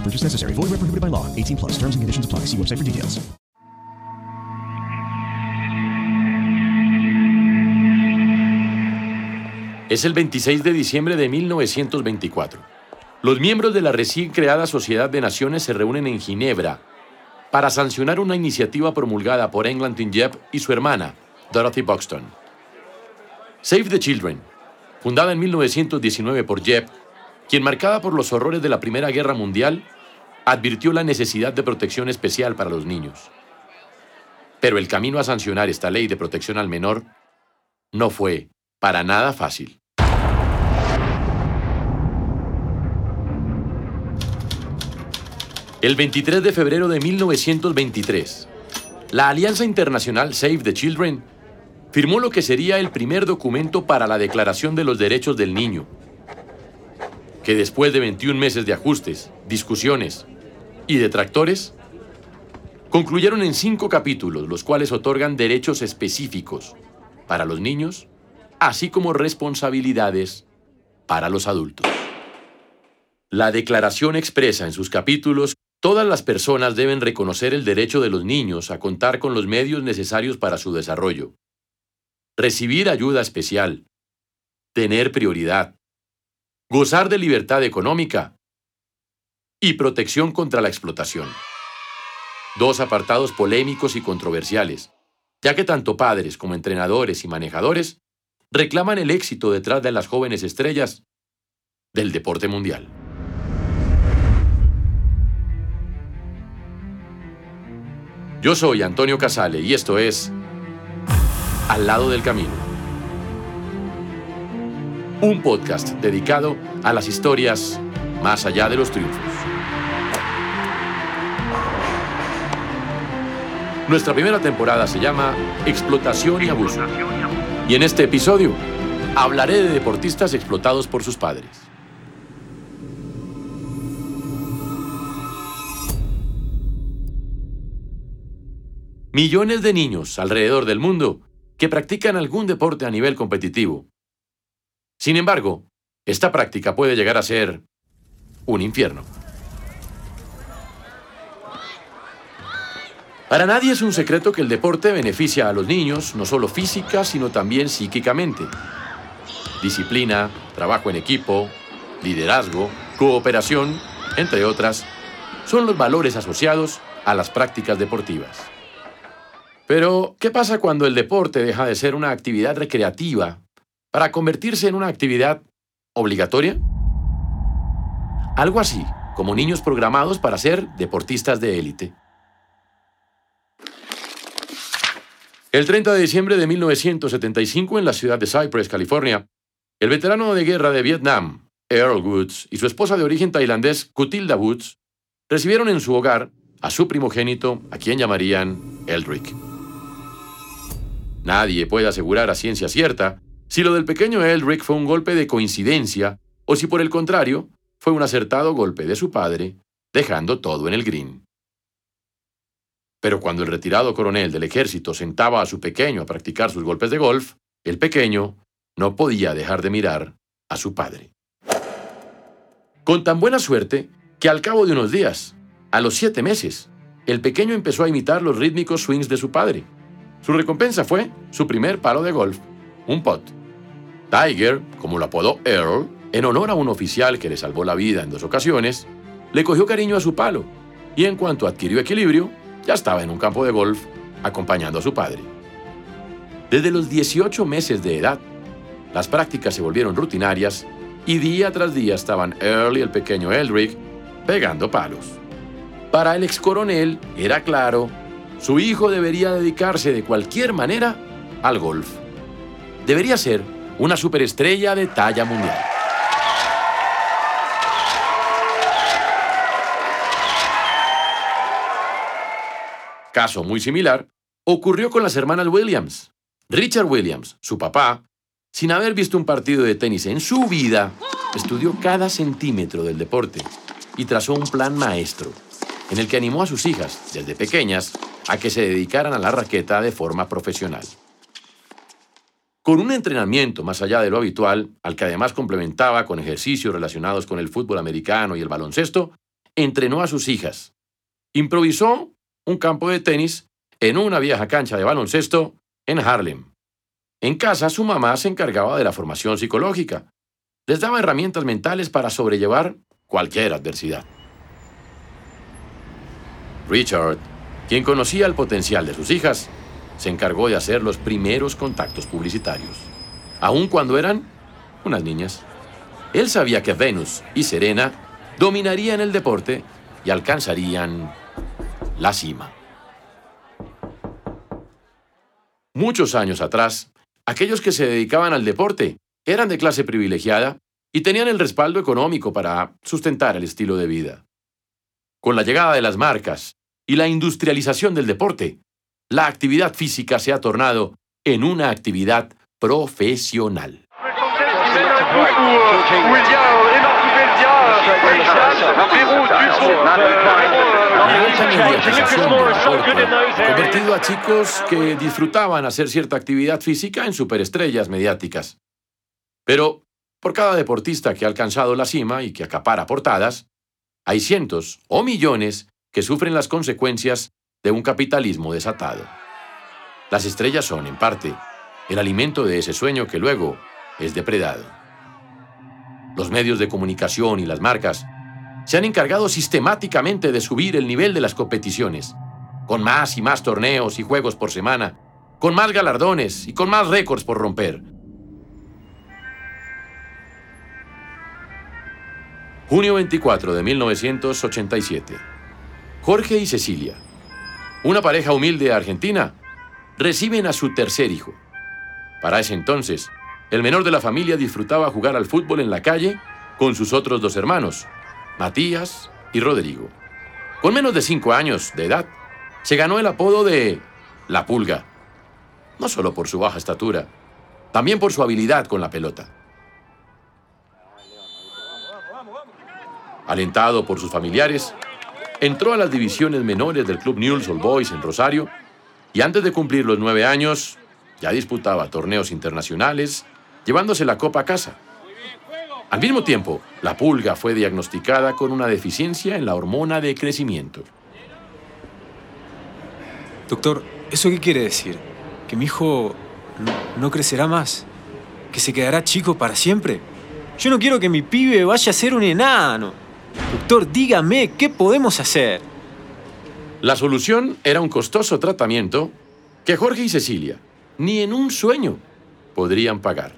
No purchase necessary. Void where prohibited by law. 18 plus. Terms and conditions apply. See website for details. Es el 26 de diciembre de 1924. Los miembros de la recién creada Sociedad de Naciones se reúnen en Ginebra para sancionar una iniciativa promulgada por England Jeb y su hermana, Dorothy Buxton. Save the Children, fundada en 1919 por Jeb, quien marcada por los horrores de la Primera Guerra Mundial, advirtió la necesidad de protección especial para los niños. Pero el camino a sancionar esta ley de protección al menor no fue para nada fácil. El 23 de febrero de 1923, la Alianza Internacional Save the Children firmó lo que sería el primer documento para la Declaración de los Derechos del Niño, que después de 21 meses de ajustes, discusiones y detractores, concluyeron en cinco capítulos, los cuales otorgan derechos específicos para los niños, así como responsabilidades para los adultos. La declaración expresa en sus capítulos Todas las personas deben reconocer el derecho de los niños a contar con los medios necesarios para su desarrollo, recibir ayuda especial, tener prioridad, gozar de libertad económica y protección contra la explotación. Dos apartados polémicos y controversiales, ya que tanto padres como entrenadores y manejadores reclaman el éxito detrás de las jóvenes estrellas del deporte mundial. Yo soy Antonio Casale y esto es Al lado del camino. Un podcast dedicado a las historias más allá de los triunfos. Nuestra primera temporada se llama Explotación y Abuso. Y en este episodio hablaré de deportistas explotados por sus padres. millones de niños alrededor del mundo que practican algún deporte a nivel competitivo. Sin embargo, esta práctica puede llegar a ser un infierno. Para nadie es un secreto que el deporte beneficia a los niños no solo física, sino también psíquicamente. Disciplina, trabajo en equipo, liderazgo, cooperación, entre otras, son los valores asociados a las prácticas deportivas. Pero, ¿qué pasa cuando el deporte deja de ser una actividad recreativa para convertirse en una actividad obligatoria? Algo así, como niños programados para ser deportistas de élite. El 30 de diciembre de 1975, en la ciudad de Cypress, California, el veterano de guerra de Vietnam, Earl Woods, y su esposa de origen tailandés, Kutilda Woods, recibieron en su hogar a su primogénito, a quien llamarían Eldrick. Nadie puede asegurar a ciencia cierta si lo del pequeño Eldrick fue un golpe de coincidencia o si por el contrario fue un acertado golpe de su padre, dejando todo en el green. Pero cuando el retirado coronel del ejército sentaba a su pequeño a practicar sus golpes de golf, el pequeño no podía dejar de mirar a su padre. Con tan buena suerte que al cabo de unos días, a los siete meses, el pequeño empezó a imitar los rítmicos swings de su padre. Su recompensa fue su primer palo de golf, un pot. Tiger, como lo apodó Earl, en honor a un oficial que le salvó la vida en dos ocasiones, le cogió cariño a su palo y en cuanto adquirió equilibrio, ya estaba en un campo de golf acompañando a su padre. Desde los 18 meses de edad, las prácticas se volvieron rutinarias y día tras día estaban Earl y el pequeño Eldrick pegando palos. Para el ex coronel era claro, su hijo debería dedicarse de cualquier manera al golf. Debería ser una superestrella de talla mundial. Caso muy similar ocurrió con las hermanas Williams. Richard Williams, su papá, sin haber visto un partido de tenis en su vida, estudió cada centímetro del deporte y trazó un plan maestro, en el que animó a sus hijas, desde pequeñas, a que se dedicaran a la raqueta de forma profesional. Con un entrenamiento más allá de lo habitual, al que además complementaba con ejercicios relacionados con el fútbol americano y el baloncesto, entrenó a sus hijas. Improvisó un campo de tenis en una vieja cancha de baloncesto en Harlem. En casa su mamá se encargaba de la formación psicológica. Les daba herramientas mentales para sobrellevar cualquier adversidad. Richard, quien conocía el potencial de sus hijas, se encargó de hacer los primeros contactos publicitarios, aun cuando eran unas niñas. Él sabía que Venus y Serena dominarían el deporte y alcanzarían la cima. Muchos años atrás, aquellos que se dedicaban al deporte eran de clase privilegiada y tenían el respaldo económico para sustentar el estilo de vida. Con la llegada de las marcas y la industrialización del deporte, la actividad física se ha tornado en una actividad profesional. Convertido a chicos que disfrutaban hacer cierta actividad física en superestrellas mediáticas. Pero, por cada deportista que ha alcanzado la cima y que acapara portadas, hay cientos o millones que sufren las consecuencias de un capitalismo desatado. Las estrellas son, en parte, el alimento de ese sueño que luego es depredado. Los medios de comunicación y las marcas se han encargado sistemáticamente de subir el nivel de las competiciones, con más y más torneos y juegos por semana, con más galardones y con más récords por romper. Junio 24 de 1987. Jorge y Cecilia, una pareja humilde argentina, reciben a su tercer hijo. Para ese entonces, el menor de la familia disfrutaba jugar al fútbol en la calle con sus otros dos hermanos, Matías y Rodrigo. Con menos de cinco años de edad, se ganó el apodo de La Pulga, no solo por su baja estatura, también por su habilidad con la pelota. Alentado por sus familiares, entró a las divisiones menores del Club Newell's Old Boys en Rosario y antes de cumplir los nueve años ya disputaba torneos internacionales, llevándose la copa a casa. Al mismo tiempo, la pulga fue diagnosticada con una deficiencia en la hormona de crecimiento. Doctor, ¿eso qué quiere decir? ¿Que mi hijo no, no crecerá más? ¿Que se quedará chico para siempre? Yo no quiero que mi pibe vaya a ser un enano. Doctor, dígame, ¿qué podemos hacer? La solución era un costoso tratamiento que Jorge y Cecilia ni en un sueño podrían pagar.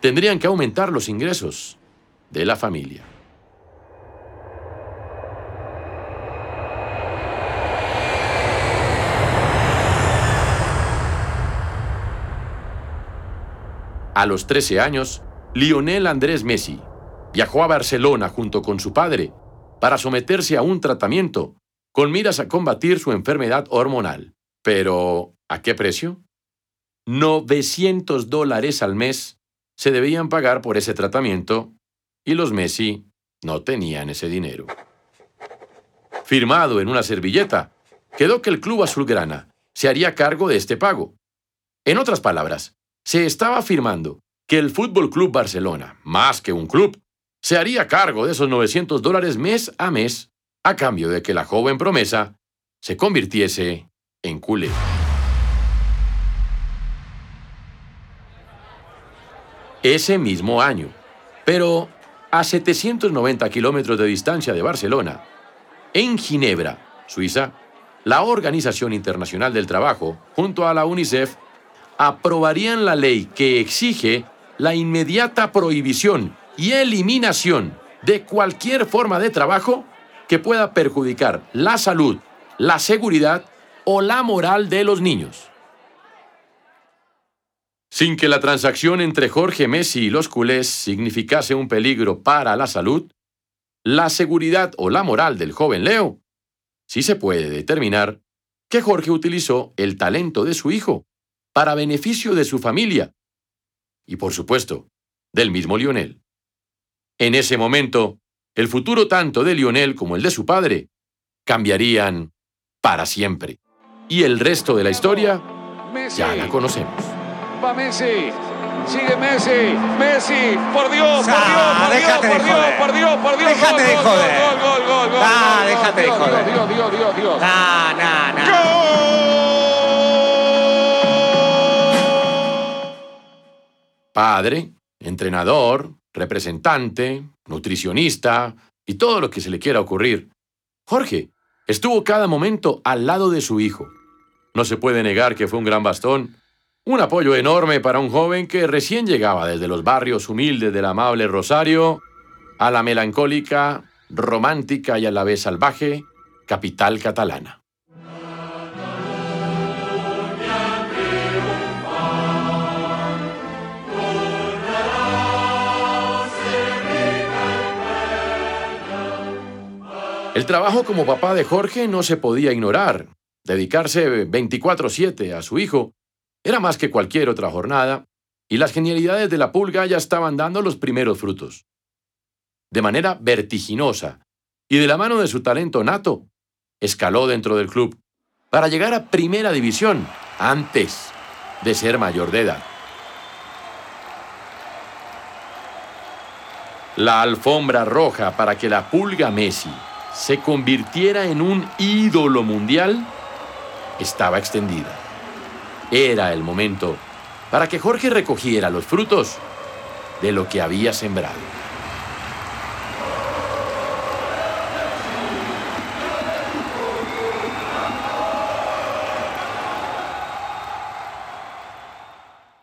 Tendrían que aumentar los ingresos de la familia. A los 13 años, Lionel Andrés Messi viajó a Barcelona junto con su padre para someterse a un tratamiento con miras a combatir su enfermedad hormonal. Pero, ¿a qué precio? 900 dólares al mes se debían pagar por ese tratamiento y los Messi no tenían ese dinero. Firmado en una servilleta, quedó que el club azulgrana se haría cargo de este pago. En otras palabras, se estaba afirmando que el Fútbol Club Barcelona, más que un club, se haría cargo de esos 900 dólares mes a mes a cambio de que la joven promesa se convirtiese en culé. Ese mismo año, pero a 790 kilómetros de distancia de Barcelona, en Ginebra, Suiza, la Organización Internacional del Trabajo, junto a la UNICEF, aprobarían la ley que exige la inmediata prohibición y eliminación de cualquier forma de trabajo que pueda perjudicar la salud, la seguridad o la moral de los niños. Sin que la transacción entre Jorge Messi y los culés significase un peligro para la salud, la seguridad o la moral del joven Leo, sí se puede determinar que Jorge utilizó el talento de su hijo para beneficio de su familia y, por supuesto, del mismo Lionel. En ese momento, el futuro tanto de Lionel como el de su padre cambiarían para siempre. Y el resto de la historia ya la conocemos. Va Messi. Sigue Messi. Messi. Por Dios, por Ah, Dios, por Dios, por Dios, por Dios, por Dios. Déjate de Gol, joder. Gol, gol, gol, gol. Ah, gol, déjate de Dios, joder. Dios, Dios, Dios, Dios. Nah, nah, nah. Padre, entrenador, representante, nutricionista y todo lo que se le quiera ocurrir. Jorge estuvo cada momento al lado de su hijo. No se puede negar que fue un gran bastón, un apoyo enorme para un joven que recién llegaba desde los barrios humildes del amable Rosario a la melancólica, romántica y a la vez salvaje capital catalana. El trabajo como papá de Jorge no se podía ignorar. Dedicarse 24/7 a su hijo era más que cualquier otra jornada, y las genialidades de la pulga ya estaban dando los primeros frutos. De manera vertiginosa, y de la mano de su talento nato, escaló dentro del club para llegar a primera división antes de ser mayor de edad. La alfombra roja para que la pulga Messi se convirtiera en un ídolo mundial estaba extendida. Era el momento para que Jorge recogiera los frutos de lo que había sembrado.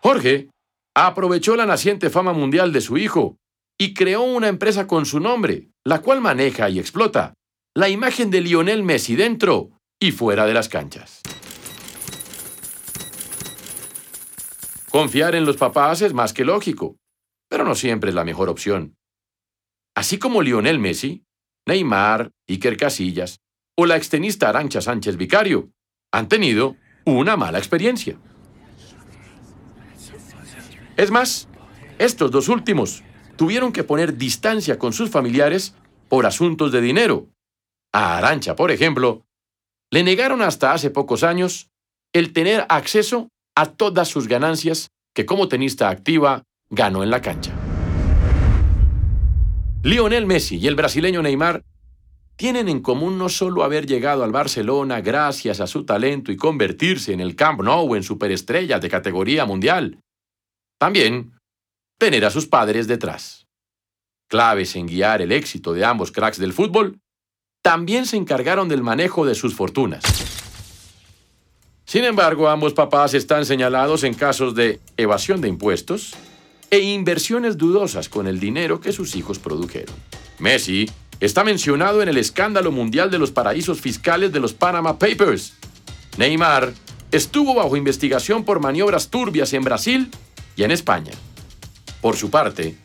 Jorge aprovechó la naciente fama mundial de su hijo y creó una empresa con su nombre, la cual maneja y explota la imagen de Lionel Messi dentro y fuera de las canchas. Confiar en los papás es más que lógico, pero no siempre es la mejor opción. Así como Lionel Messi, Neymar, Iker Casillas o la extenista Arancha Sánchez Vicario han tenido una mala experiencia. Es más, estos dos últimos tuvieron que poner distancia con sus familiares por asuntos de dinero. A Arancha, por ejemplo, le negaron hasta hace pocos años el tener acceso a todas sus ganancias que como tenista activa ganó en la cancha. Lionel Messi y el brasileño Neymar tienen en común no solo haber llegado al Barcelona gracias a su talento y convertirse en el Camp Nou en superestrellas de categoría mundial, también tener a sus padres detrás. Claves en guiar el éxito de ambos cracks del fútbol, también se encargaron del manejo de sus fortunas. Sin embargo, ambos papás están señalados en casos de evasión de impuestos e inversiones dudosas con el dinero que sus hijos produjeron. Messi está mencionado en el escándalo mundial de los paraísos fiscales de los Panama Papers. Neymar estuvo bajo investigación por maniobras turbias en Brasil y en España. Por su parte,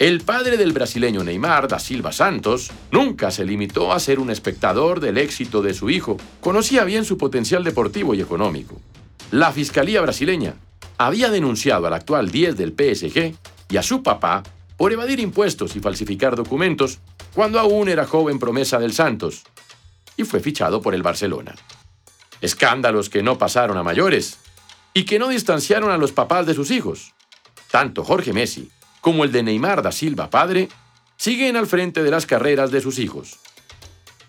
el padre del brasileño Neymar da Silva Santos nunca se limitó a ser un espectador del éxito de su hijo. Conocía bien su potencial deportivo y económico. La Fiscalía brasileña había denunciado al actual 10 del PSG y a su papá por evadir impuestos y falsificar documentos cuando aún era joven promesa del Santos y fue fichado por el Barcelona. Escándalos que no pasaron a mayores y que no distanciaron a los papás de sus hijos. Tanto Jorge Messi como el de Neymar da Silva padre siguen al frente de las carreras de sus hijos.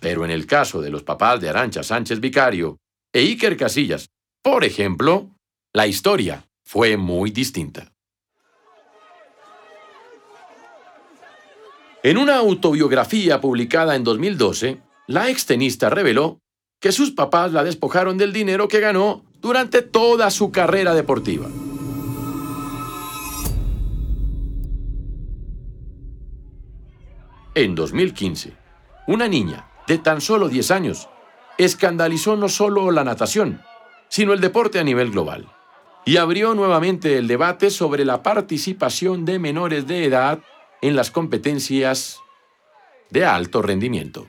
Pero en el caso de los papás de Arancha Sánchez Vicario e Iker Casillas, por ejemplo, la historia fue muy distinta. En una autobiografía publicada en 2012, la extenista reveló que sus papás la despojaron del dinero que ganó durante toda su carrera deportiva. En 2015, una niña de tan solo 10 años escandalizó no solo la natación, sino el deporte a nivel global, y abrió nuevamente el debate sobre la participación de menores de edad en las competencias de alto rendimiento.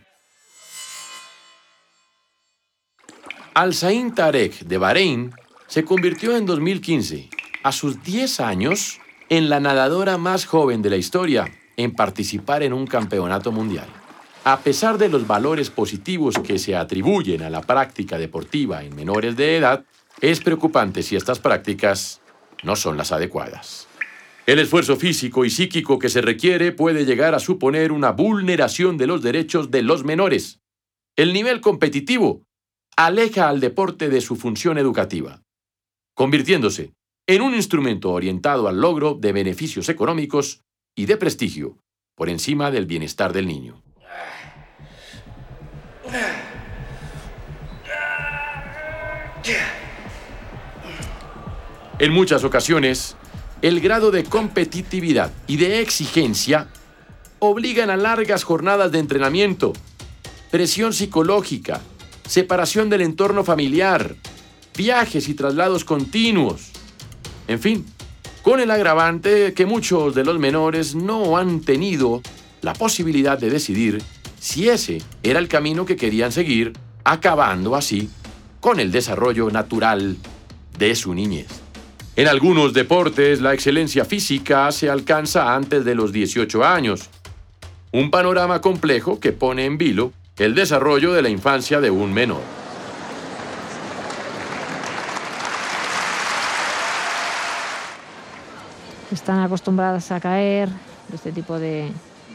Al-Sain Tarek de Bahrein se convirtió en 2015, a sus 10 años, en la nadadora más joven de la historia en participar en un campeonato mundial. A pesar de los valores positivos que se atribuyen a la práctica deportiva en menores de edad, es preocupante si estas prácticas no son las adecuadas. El esfuerzo físico y psíquico que se requiere puede llegar a suponer una vulneración de los derechos de los menores. El nivel competitivo aleja al deporte de su función educativa, convirtiéndose en un instrumento orientado al logro de beneficios económicos y de prestigio por encima del bienestar del niño. En muchas ocasiones, el grado de competitividad y de exigencia obligan a largas jornadas de entrenamiento, presión psicológica, separación del entorno familiar, viajes y traslados continuos. En fin, con el agravante que muchos de los menores no han tenido la posibilidad de decidir si ese era el camino que querían seguir, acabando así con el desarrollo natural de su niñez. En algunos deportes la excelencia física se alcanza antes de los 18 años, un panorama complejo que pone en vilo el desarrollo de la infancia de un menor. Están acostumbradas a caer, este tipo de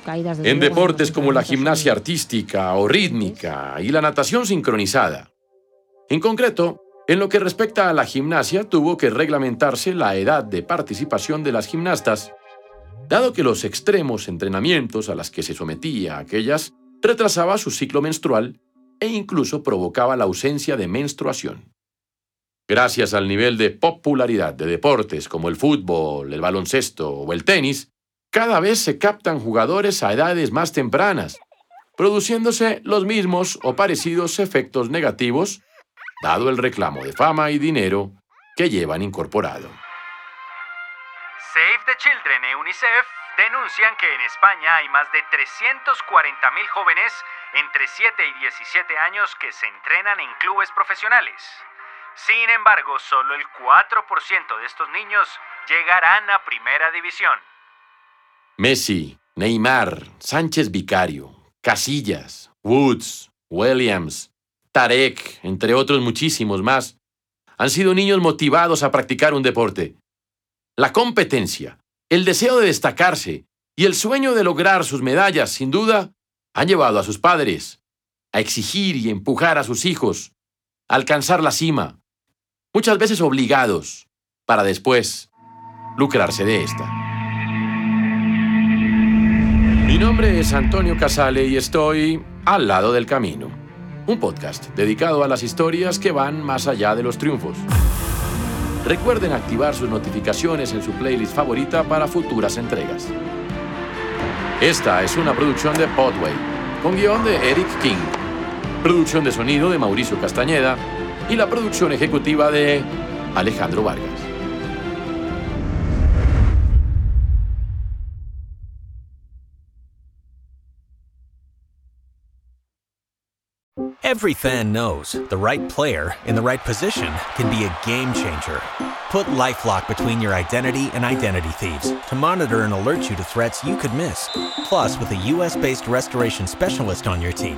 caídas. De en deportes como la gimnasia artística o rítmica y la natación sincronizada. En concreto, en lo que respecta a la gimnasia, tuvo que reglamentarse la edad de participación de las gimnastas, dado que los extremos entrenamientos a las que se sometía aquellas retrasaba su ciclo menstrual e incluso provocaba la ausencia de menstruación. Gracias al nivel de popularidad de deportes como el fútbol, el baloncesto o el tenis, cada vez se captan jugadores a edades más tempranas, produciéndose los mismos o parecidos efectos negativos, dado el reclamo de fama y dinero que llevan incorporado. Save the Children e UNICEF denuncian que en España hay más de 340.000 jóvenes entre 7 y 17 años que se entrenan en clubes profesionales. Sin embargo, solo el 4% de estos niños llegarán a Primera División. Messi, Neymar, Sánchez Vicario, Casillas, Woods, Williams, Tarek, entre otros muchísimos más, han sido niños motivados a practicar un deporte. La competencia, el deseo de destacarse y el sueño de lograr sus medallas, sin duda, han llevado a sus padres a exigir y empujar a sus hijos a alcanzar la cima, muchas veces obligados, para después lucrarse de esta. Mi nombre es Antonio Casale y estoy al lado del camino, un podcast dedicado a las historias que van más allá de los triunfos. Recuerden activar sus notificaciones en su playlist favorita para futuras entregas. Esta es una producción de Podway, con guion de Eric King, producción de sonido de Mauricio Castañeda y la producción ejecutiva de Alejandro Vargas. Every fan knows the right player in the right position can be a game changer. Put LifeLock between your identity and identity thieves to monitor and alert you to threats you could miss. Plus, with a US-based restoration specialist on your team,